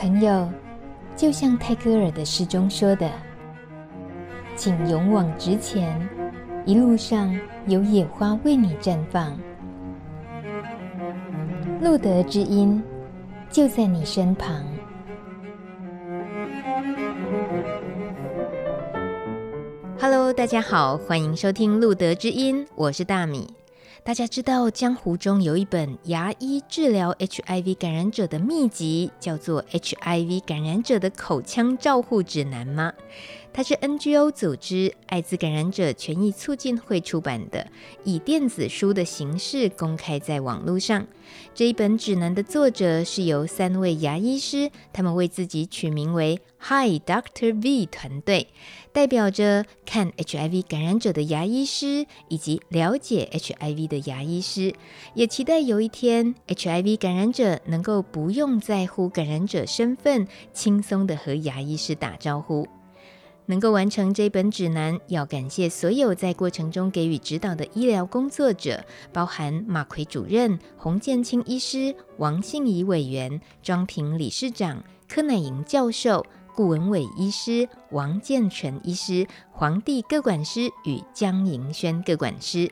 朋友，就像泰戈尔的诗中说的：“请勇往直前，一路上有野花为你绽放。”路德之音就在你身旁。Hello，大家好，欢迎收听路德之音，我是大米。大家知道江湖中有一本牙医治疗 HIV 感染者的秘籍，叫做《HIV 感染者的口腔照护指南》吗？它是 NGO 组织艾滋感染者权益促进会出版的，以电子书的形式公开在网络上。这一本指南的作者是由三位牙医师，他们为自己取名为 “Hi Doctor V” 团队，代表着看 HIV 感染者的牙医师以及了解 HIV 的牙医师，也期待有一天 HIV 感染者能够不用在乎感染者身份，轻松地和牙医师打招呼。能够完成这本指南，要感谢所有在过程中给予指导的医疗工作者，包含马奎主任、洪建清医师、王信仪委员、庄平理事长、柯乃莹教授、顾文伟医师、王建全医师、黄帝各管师与江盈轩各管师。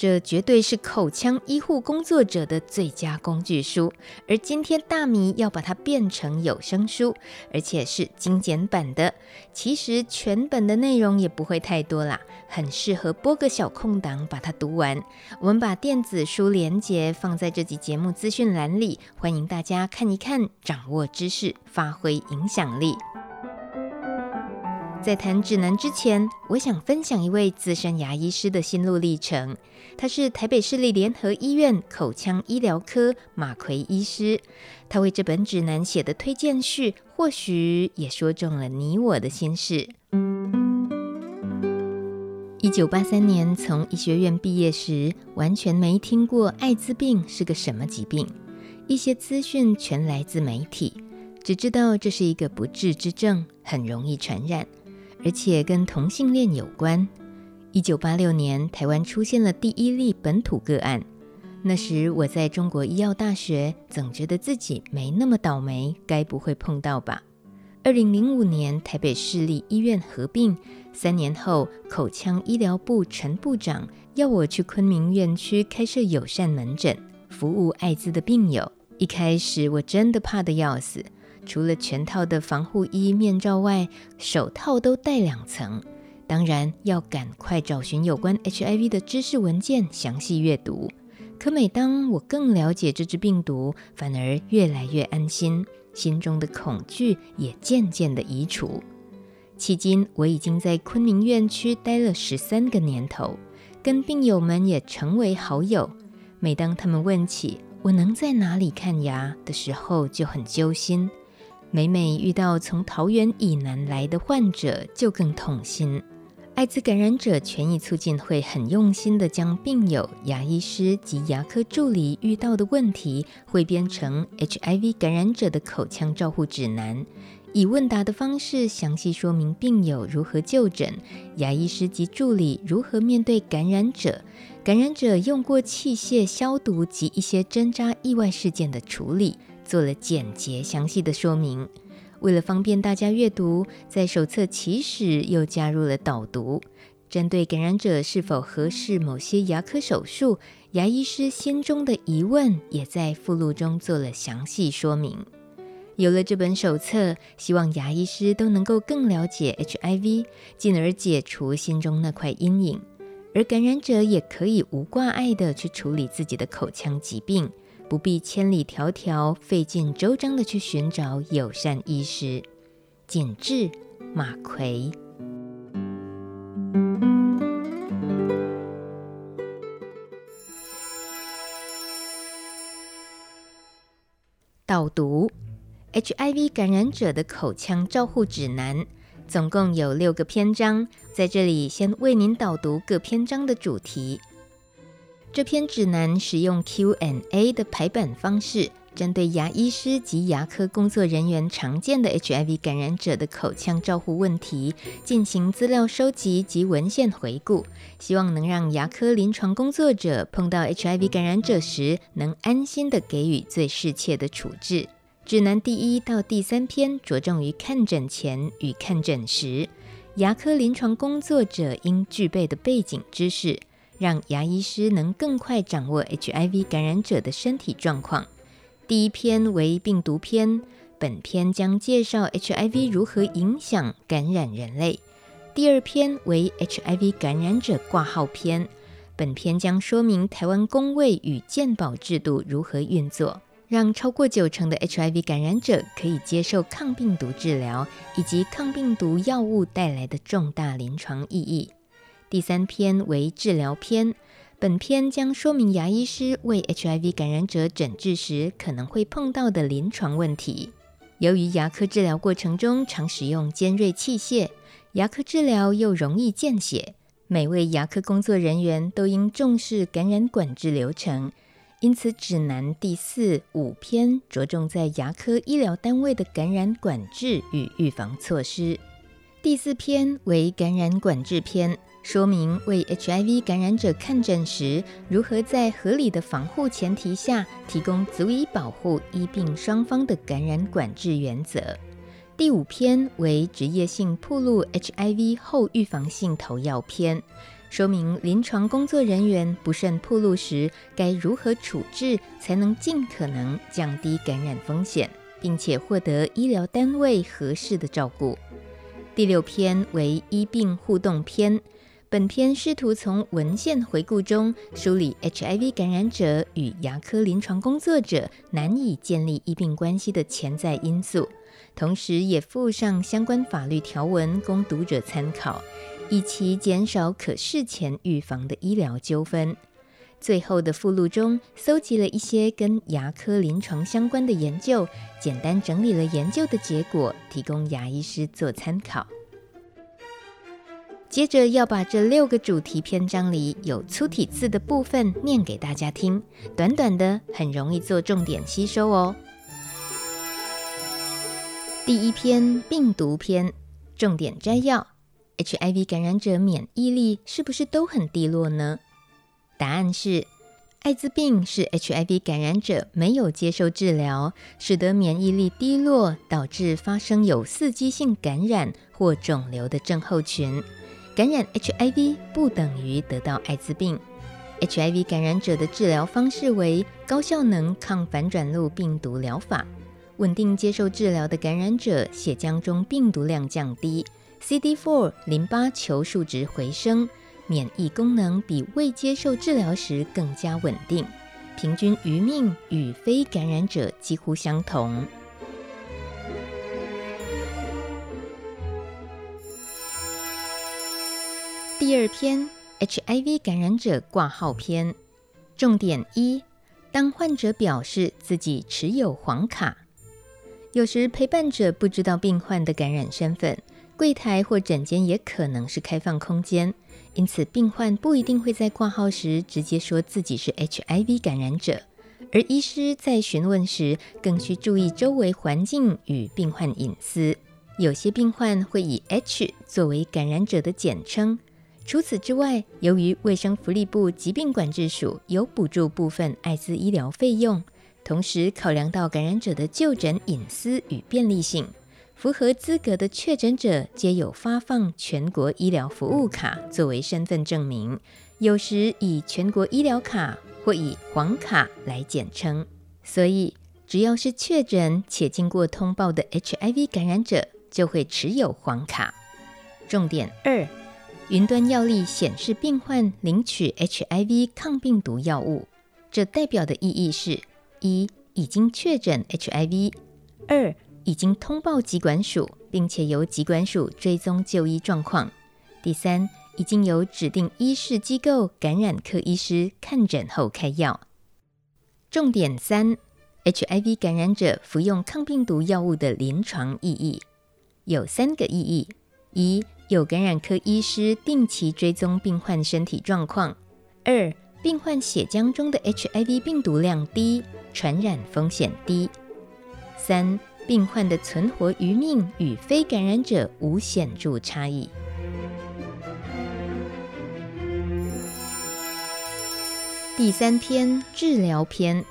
这绝对是口腔医护工作者的最佳工具书，而今天大米要把它变成有声书，而且是精简版的。其实全本的内容也不会太多啦，很适合拨个小空档把它读完。我们把电子书连结放在这集节目资讯栏里，欢迎大家看一看，掌握知识，发挥影响力。在谈指南之前，我想分享一位资深牙医师的心路历程。他是台北市立联合医院口腔医疗科马奎医师。他为这本指南写的推荐序，或许也说中了你我的心事。一九八三年从医学院毕业时，完全没听过艾滋病是个什么疾病，一些资讯全来自媒体，只知道这是一个不治之症，很容易传染。而且跟同性恋有关。一九八六年，台湾出现了第一例本土个案。那时我在中国医药大学，总觉得自己没那么倒霉，该不会碰到吧？二零零五年，台北市立医院合并，三年后，口腔医疗部陈部长要我去昆明院区开设友善门诊，服务艾滋的病友。一开始我真的怕得要死。除了全套的防护衣、面罩外，手套都戴两层。当然要赶快找寻有关 HIV 的知识文件，详细阅读。可每当我更了解这只病毒，反而越来越安心，心中的恐惧也渐渐的移除。迄今，我已经在昆明院区待了十三个年头，跟病友们也成为好友。每当他们问起我能在哪里看牙的时候，就很揪心。每每遇到从桃园以南来的患者，就更痛心。艾滋感染者权益促进会很用心地将病友、牙医师及牙科助理遇到的问题汇编成 HIV 感染者的口腔照护指南，以问答的方式详细说明病友如何就诊，牙医师及助理如何面对感染者，感染者用过器械消毒及一些针扎意外事件的处理。做了简洁详细的说明，为了方便大家阅读，在手册起始又加入了导读。针对感染者是否合适某些牙科手术，牙医师心中的疑问也在附录中做了详细说明。有了这本手册，希望牙医师都能够更了解 HIV，进而解除心中那块阴影，而感染者也可以无挂碍地去处理自己的口腔疾病。不必千里迢迢、费尽周章的去寻找友善医师。谨致马奎。导读：HIV 感染者的口腔照护指南，总共有六个篇章，在这里先为您导读各篇章的主题。这篇指南使用 Q&A 的排版方式，针对牙医师及牙科工作人员常见的 HIV 感染者的口腔照护问题进行资料收集及文献回顾，希望能让牙科临床工作者碰到 HIV 感染者时，能安心地给予最适切的处置。指南第一到第三篇着重于看诊前与看诊时，牙科临床工作者应具备的背景知识，让牙医师能更快掌握 HIV 感染者的身体状况。第一篇为病毒篇，本篇将介绍 HIV 如何影响感染人类。第二篇为 HIV 感染者挂号篇，本篇将说明台湾公卫与健保制度如何运作。让超过九成的 HIV 感染者可以接受抗病毒治疗，以及抗病毒药物带来的重大临床意义。第三篇为治疗篇，本篇将说明牙医师为 HIV 感染者诊治时可能会碰到的临床问题。由于牙科治疗过程中常使用尖锐器械，牙科治疗又容易见血，每位牙科工作人员都应重视感染管制流程。因此，指南第四、五篇着重在牙科医疗单位的感染管制与预防措施。第四篇为感染管制篇，说明为 HIV 感染者看诊时，如何在合理的防护前提下，提供足以保护医病双方的感染管制原则。第五篇为职业性暴露 HIV 后预防性投药篇。说明临床工作人员不慎暴露时该如何处置，才能尽可能降低感染风险，并且获得医疗单位合适的照顾。第六篇为医病互动篇，本篇试图从文献回顾中梳理 HIV 感染者与牙科临床工作者难以建立医病关系的潜在因素，同时也附上相关法律条文供读者参考。以期减少可事前预防的医疗纠纷。最后的附录中，搜集了一些跟牙科临床相关的研究，简单整理了研究的结果，提供牙医师做参考。接着要把这六个主题篇章里有粗体字的部分念给大家听，短短的，很容易做重点吸收哦。第一篇病毒篇，重点摘要。HIV 感染者免疫力是不是都很低落呢？答案是，艾滋病是 HIV 感染者没有接受治疗，使得免疫力低落，导致发生有刺激性感染或肿瘤的症候群。感染 HIV 不等于得到艾滋病。HIV 感染者的治疗方式为高效能抗反转录病毒疗法，稳定接受治疗的感染者血浆中病毒量降低。CD4 淋巴球数值回升，免疫功能比未接受治疗时更加稳定，平均余命与非感染者几乎相同。第二篇 HIV 感染者挂号篇，重点一：当患者表示自己持有黄卡，有时陪伴者不知道病患的感染身份。柜台或诊间也可能是开放空间，因此病患不一定会在挂号时直接说自己是 HIV 感染者，而医师在询问时更需注意周围环境与病患隐私。有些病患会以 H 作为感染者的简称。除此之外，由于卫生福利部疾病管制署有补助部分艾滋医疗费用，同时考量到感染者的就诊隐私与便利性。符合资格的确诊者皆有发放全国医疗服务卡作为身份证明，有时以全国医疗卡或以黄卡来简称。所以，只要是确诊且经过通报的 HIV 感染者，就会持有黄卡。重点二：云端药历显示病患领取 HIV 抗病毒药物，这代表的意义是：一、已经确诊 HIV；二、已经通报疾管署，并且由疾管署追踪就医状况。第三，已经由指定医事机构感染科医师看诊后开药。重点三：HIV 感染者服用抗病毒药物的临床意义有三个意义：一，有感染科医师定期追踪病患身体状况；二，病患血浆中的 HIV 病毒量低，传染风险低；三。病患的存活余命与非感染者无显著差异。第三篇治疗篇，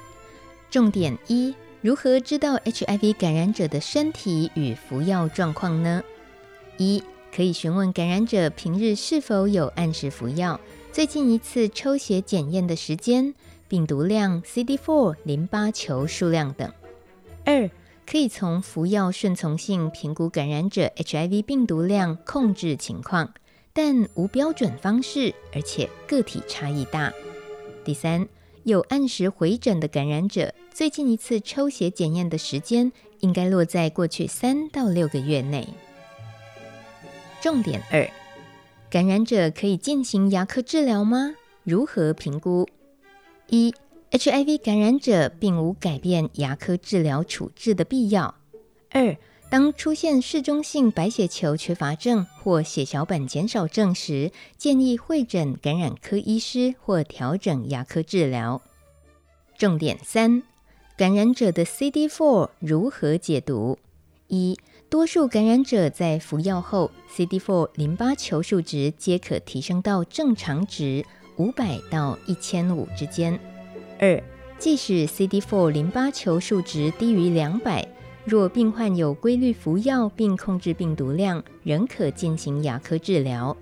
重点一：如何知道 HIV 感染者的身体与服药状况呢？一、可以询问感染者平日是否有按时服药，最近一次抽血检验的时间、病毒量、CD4 淋巴球数量等。二、可以从服药顺从性评估感染者 HIV 病毒量控制情况，但无标准方式，而且个体差异大。第三，有按时回诊的感染者，最近一次抽血检验的时间应该落在过去三到六个月内。重点二，感染者可以进行牙科治疗吗？如何评估？一、HIV 感染者并无改变牙科治疗处置的必要。二、当出现嗜中性白血球缺乏症或血小板减少症时，建议会诊感染科医师或调整牙科治疗。重点三：感染者的 CD4 如何解读？一、多数感染者在服药后，CD4 淋巴球数值皆可提升到正常值五百到一千五之间。二、即使 CD4 淋巴球数值低于两百。若病患有规律服药并控制病毒量，仍可进行牙科治疗。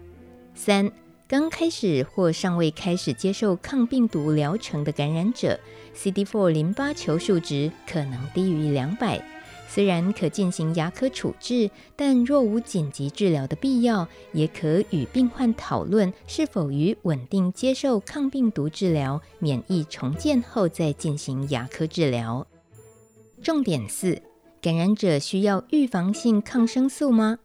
三、刚开始或尚未开始接受抗病毒疗程的感染者，CD4 淋巴球数值可能低于两百。虽然可进行牙科处置，但若无紧急治疗的必要，也可与病患讨论是否于稳定接受抗病毒治疗、免疫重建后再进行牙科治疗。重点四。感染者需要预防性抗生素吗？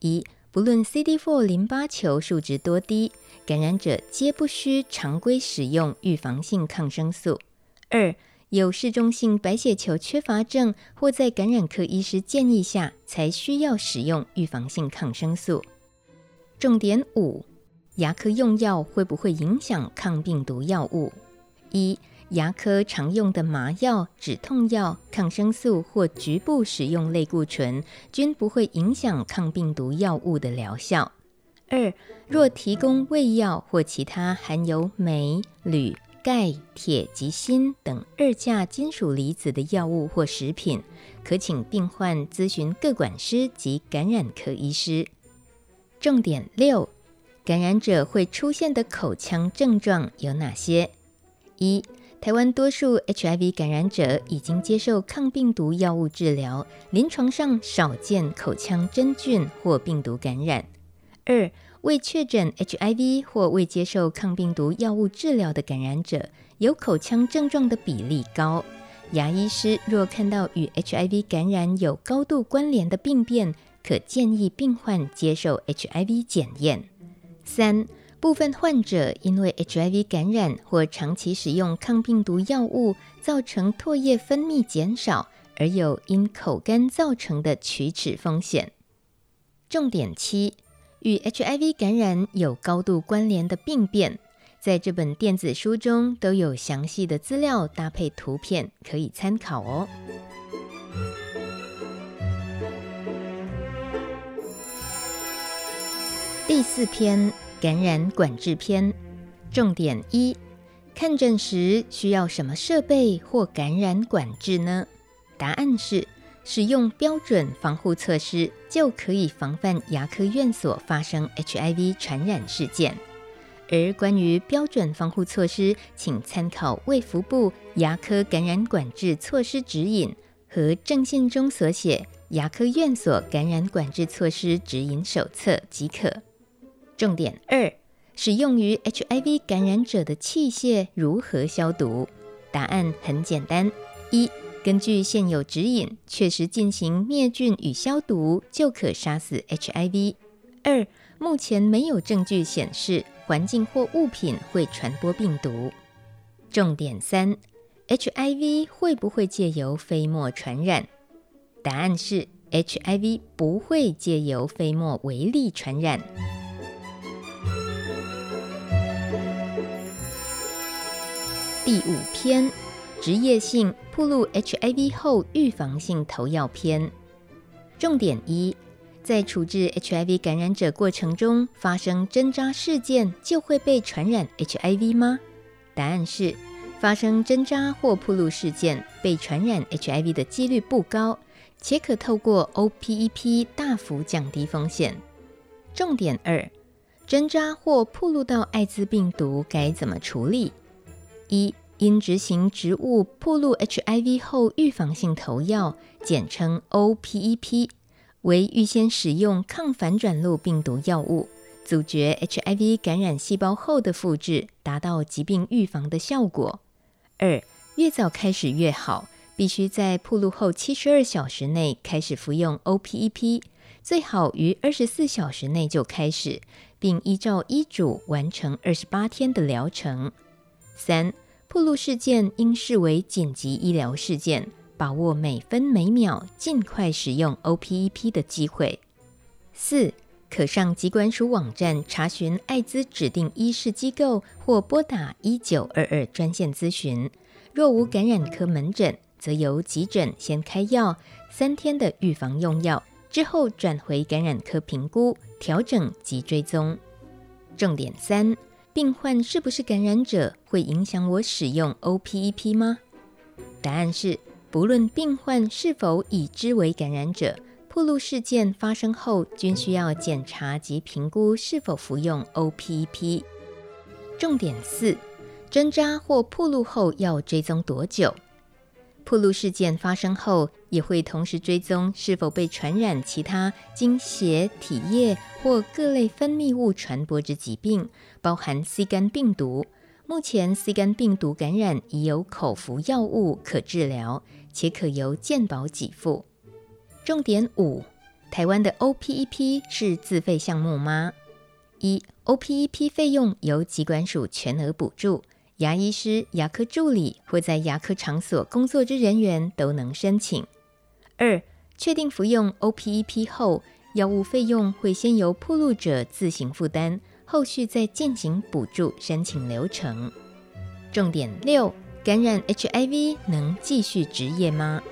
一、不论 CD4 淋巴球数值多低，感染者皆不需常规使用预防性抗生素。二、有嗜中性白血球缺乏症或在感染科医师建议下，才需要使用预防性抗生素。重点五：牙科用药会不会影响抗病毒药物？一、牙科常用的麻药、止痛药、抗生素或局部使用类固醇，均不会影响抗病毒药物的疗效。二、若提供胃药或其他含有镁、铝、钙、铁及锌等二价金属离子的药物或食品，可请病患咨询各管师及感染科医师。重点六：感染者会出现的口腔症状有哪些？一、台湾多数 HIV 感染者已经接受抗病毒药物治疗，临床上少见口腔真菌或病毒感染。二、未确诊 HIV 或未接受抗病毒药物治疗的感染者，有口腔症状的比例高。牙医师若看到与 HIV 感染有高度关联的病变，可建议病患接受 HIV 检验。三、部分患者因为 HIV 感染或长期使用抗病毒药物，造成唾液分泌减少，而有因口干造成的龋齿风险。重点七：与 HIV 感染有高度关联的病变，在这本电子书中都有详细的资料搭配图片，可以参考哦。第四篇。感染管制篇，重点一：看诊时需要什么设备或感染管制呢？答案是使用标准防护措施就可以防范牙科院所发生 HIV 传染事件。而关于标准防护措施，请参考卫福部牙科感染管制措施指引和正信中所写牙科院所感染管制措施指引手册即可。重点二：使用于 HIV 感染者的器械如何消毒？答案很简单：一、根据现有指引，确实进行灭菌与消毒，就可杀死 HIV；二、目前没有证据显示环境或物品会传播病毒。重点三：HIV 会不会借由飞沫传染？答案是：HIV 不会借由飞沫微粒传染。第五篇，职业性暴露 HIV 后预防性投药篇。重点一，在处置 HIV 感染者过程中发生针扎事件，就会被传染 HIV 吗？答案是，发生针扎或暴露事件，被传染 HIV 的几率不高，且可透过 OPEP 大幅降低风险。重点二：针扎或暴露到艾滋病毒该怎么处理？一、因执行植物暴露 HIV 后预防性投药，简称 OPEP，为预先使用抗反转录病毒药物，阻绝 HIV 感染细胞后的复制，达到疾病预防的效果。二、越早开始越好，必须在暴露后七十二小时内开始服用 OPEP，最好于二十四小时内就开始，并依照医嘱完成二十八天的疗程。三、暴露事件应视为紧急医疗事件，把握每分每秒尽快使用 OPEP 的机会。四、可上疾管署网站查询艾滋指定医事机构，或拨打一九二二专线咨询。若无感染科门诊，则由急诊先开药，三天的预防用药，之后转回感染科评估、调整及追踪。重点三：病患是不是感染者会影响我使用 OPEP 吗？答案是，不论病患是否已知为感染者。暴露事件发生后，均需要检查及评估是否服用 OPEP。重点四：针扎或暴露后要追踪多久？暴露事件发生后，也会同时追踪是否被传染其他经血、体液或各类分泌物传播之疾病，包含 C 肝病毒。目前 C 肝病毒感染已有口服药物可治疗，且可由健保给付。重点五：台湾的 OPEP 是自费项目吗？一、OPEP 费用由疾管署全额补助，牙医师、牙科助理或在牙科场所工作之人员都能申请。二、确定服用 OPEP 后，药物费用会先由暴露者自行负担，后续再进行补助申请流程。重点六：感染 HIV 能继续执业吗？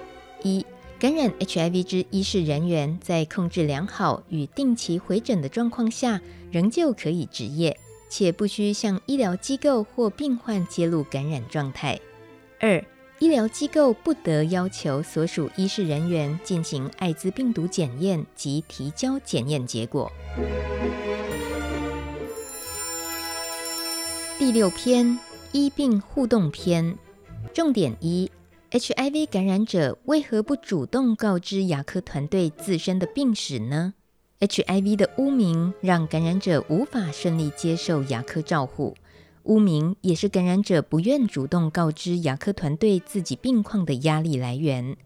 一、感染 HIV 之医事人员，在控制良好与定期回诊的状况下，仍旧可以执业，且不需向医疗机构或病患揭露感染状态。二、医疗机构不得要求所属医事人员进行艾滋病毒检验及提交检验结果。第六篇医病互动篇，重点一。HIV 感染者为何不主动告知牙科团队自身的病史呢？HIV 的污名让感染者无法顺利接受牙科照护，污名也是感染者不愿主动告知牙科团队自己病况的压力来源。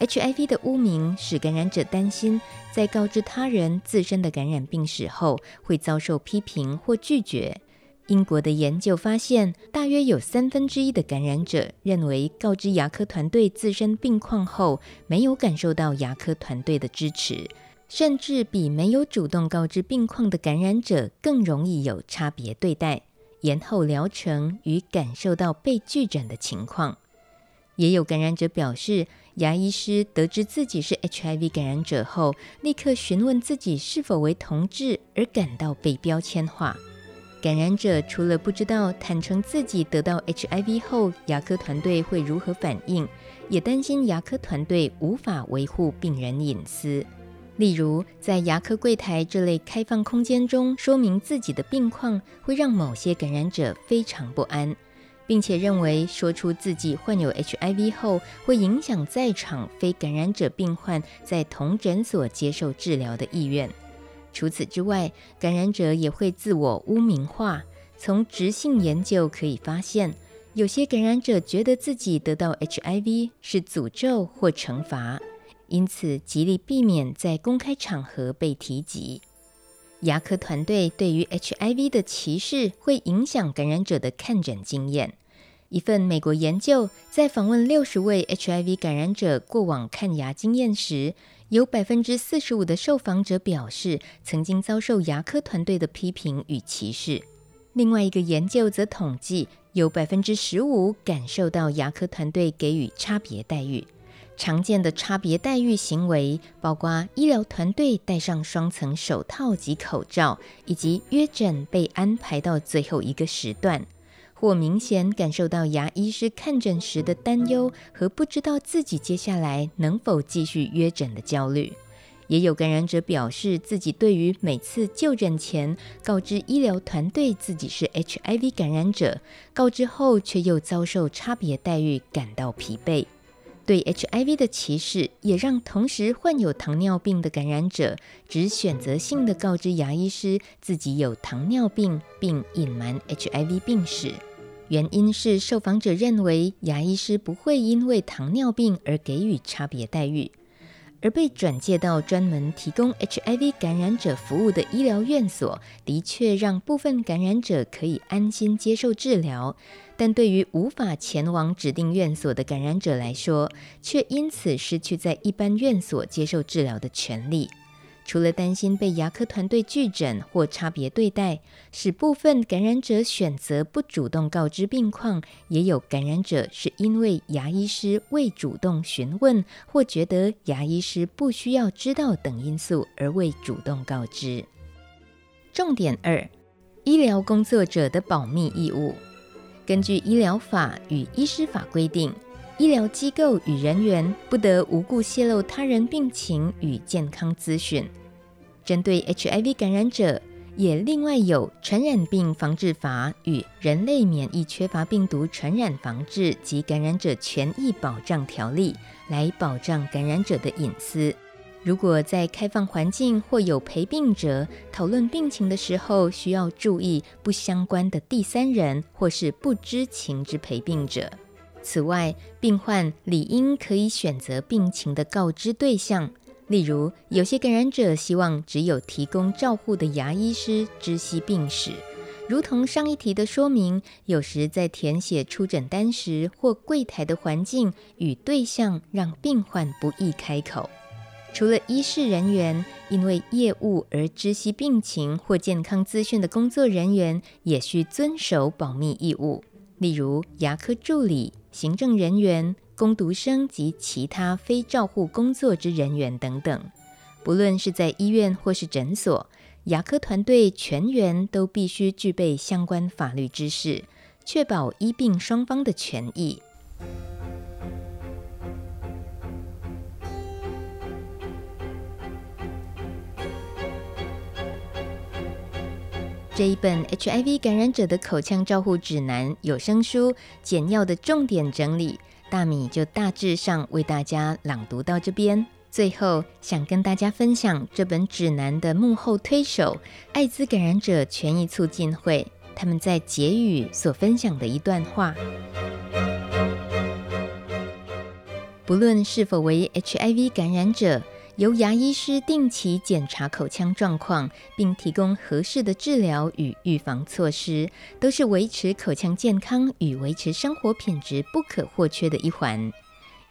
HIV 的污名使感染者担心，在告知他人自身的感染病史后，会遭受批评或拒绝。英国的研究发现，大约有三分之一的感染者认为，告知牙科团队自身病况后，没有感受到牙科团队的支持，甚至比没有主动告知病况的感染者更容易有差别对待、延后疗程与感受到被拒诊的情况。也有感染者表示，牙医师得知自己是 HIV 感染者后，立刻询问自己是否为同志，而感到被标签化。感染者除了不知道坦诚自己得到 HIV 后，牙科团队会如何反应，也担心牙科团队无法维护病人隐私。例如，在牙科柜台这类开放空间中说明自己的病况，会让某些感染者非常不安，并且认为说出自己患有 HIV 后，会影响在场非感染者病患在同诊所接受治疗的意愿。除此之外，感染者也会自我污名化。从直性研究可以发现，有些感染者觉得自己得到 HIV 是诅咒或惩罚，因此极力避免在公开场合被提及。牙科团队对于 HIV 的歧视会影响感染者的看诊经验。一份美国研究在访问六十位 HIV 感染者过往看牙经验时，有百分之四十五的受访者表示曾经遭受牙科团队的批评与歧视。另外一个研究则统计，有百分之十五感受到牙科团队给予差别待遇。常见的差别待遇行为包括医疗团队戴上双层手套及口罩，以及约诊被安排到最后一个时段。或明显感受到牙医师看诊时的担忧和不知道自己接下来能否继续约诊的焦虑。也有感染者表示，自己对于每次就诊前告知医疗团队自己是 HIV 感染者，告知后却又遭受差别待遇，感到疲惫。对 HIV 的歧视，也让同时患有糖尿病的感染者只选择性的告知牙医师自己有糖尿病，并隐瞒 HIV 病史。原因是受访者认为牙医师不会因为糖尿病而给予差别待遇。而被转介到专门提供 HIV 感染者服务的医疗院所，的确让部分感染者可以安心接受治疗，但对于无法前往指定院所的感染者来说，却因此失去在一般院所接受治疗的权利。除了担心被牙科团队拒诊或差别对待，使部分感染者选择不主动告知病况，也有感染者是因为牙医师未主动询问，或觉得牙医师不需要知道等因素而未主动告知。重点二：医疗工作者的保密义务。根据医疗法与医师法规定，医疗机构与人员不得无故泄露他人病情与健康资讯。针对 HIV 感染者，也另外有《传染病防治法》与《人类免疫缺乏病毒传染防治及感染者权益保障条例》来保障感染者的隐私。如果在开放环境或有陪病者讨论病情的时候，需要注意不相关的第三人或是不知情之陪病者。此外，病患理应可以选择病情的告知对象，例如，有些感染者希望只有提供照护的牙医师知悉病史。如同上一题的说明，有时在填写出诊单时或柜台的环境与对象，让病患不易开口。除了医事人员，因为业务而知悉病情或健康资讯的工作人员，也需遵守保密义务，例如牙科助理。行政人员、工读生及其他非照护工作之人员等等，不论是在医院或是诊所，牙科团队全员都必须具备相关法律知识，确保医病双方的权益。这一本 HIV 感染者的口腔照护指南有声书简要的重点整理，大米就大致上为大家朗读到这边。最后，想跟大家分享这本指南的幕后推手——艾滋感染者权益促进会，他们在结语所分享的一段话：不论是否为 HIV 感染者。由牙医师定期检查口腔状况，并提供合适的治疗与预防措施，都是维持口腔健康与维持生活品质不可或缺的一环。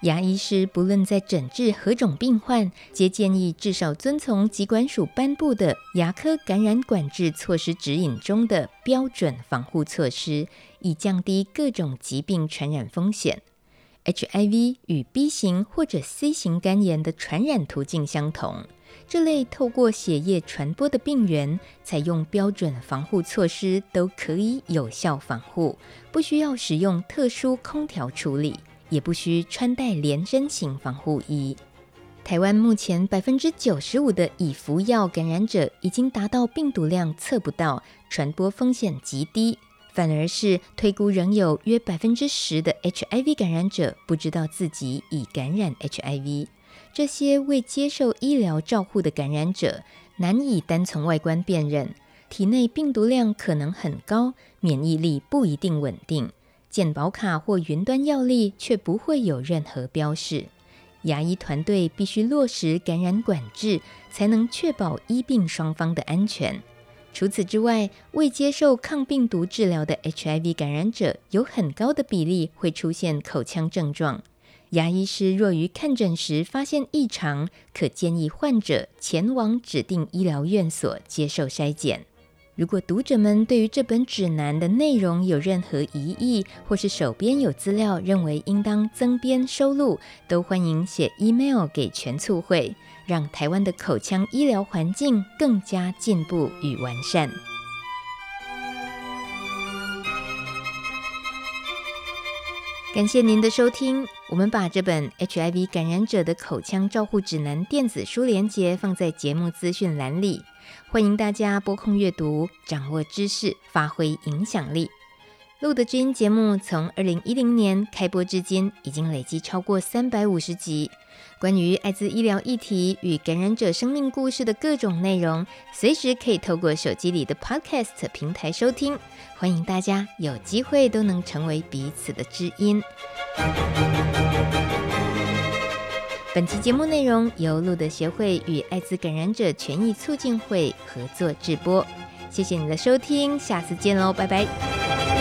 牙医师不论在诊治何种病患，皆建议至少遵从疾管署颁布的牙科感染管制措施指引中的标准防护措施，以降低各种疾病传染风险。HIV 与 B 型或者 C 型肝炎的传染途径相同，这类透过血液传播的病原，采用标准防护措施都可以有效防护，不需要使用特殊空调处理，也不需穿戴连身型防护衣。台湾目前百分之九十五的已服药感染者已经达到病毒量测不到，传播风险极低。反而是推估仍有约百分之十的 HIV 感染者不知道自己已感染 HIV。这些未接受医疗照护的感染者，难以单从外观辨认，体内病毒量可能很高，免疫力不一定稳定，健保卡或云端药历却不会有任何标示。牙医团队必须落实感染管制，才能确保医病双方的安全。除此之外，未接受抗病毒治疗的 HIV 感染者有很高的比例会出现口腔症状。牙医师若于看诊时发现异常，可建议患者前往指定医疗院所接受筛检。如果读者们对于这本指南的内容有任何疑义，或是手边有资料认为应当增编收录，都欢迎写 email 给全促会。让台湾的口腔医疗环境更加进步与完善。感谢您的收听。我们把这本 HIV 感染者的口腔照护指南电子书连接放在节目资讯栏里，欢迎大家拨空阅读，掌握知识，发挥影响力。露德知音节目从二零一零年开播至今，已经累积超过三百五十集。关于艾滋医疗议题与感染者生命故事的各种内容，随时可以透过手机里的 Podcast 平台收听。欢迎大家有机会都能成为彼此的知音。本期节目内容由路德协会与艾滋感染者权益促进会合作制播。谢谢你的收听，下次见喽，拜拜。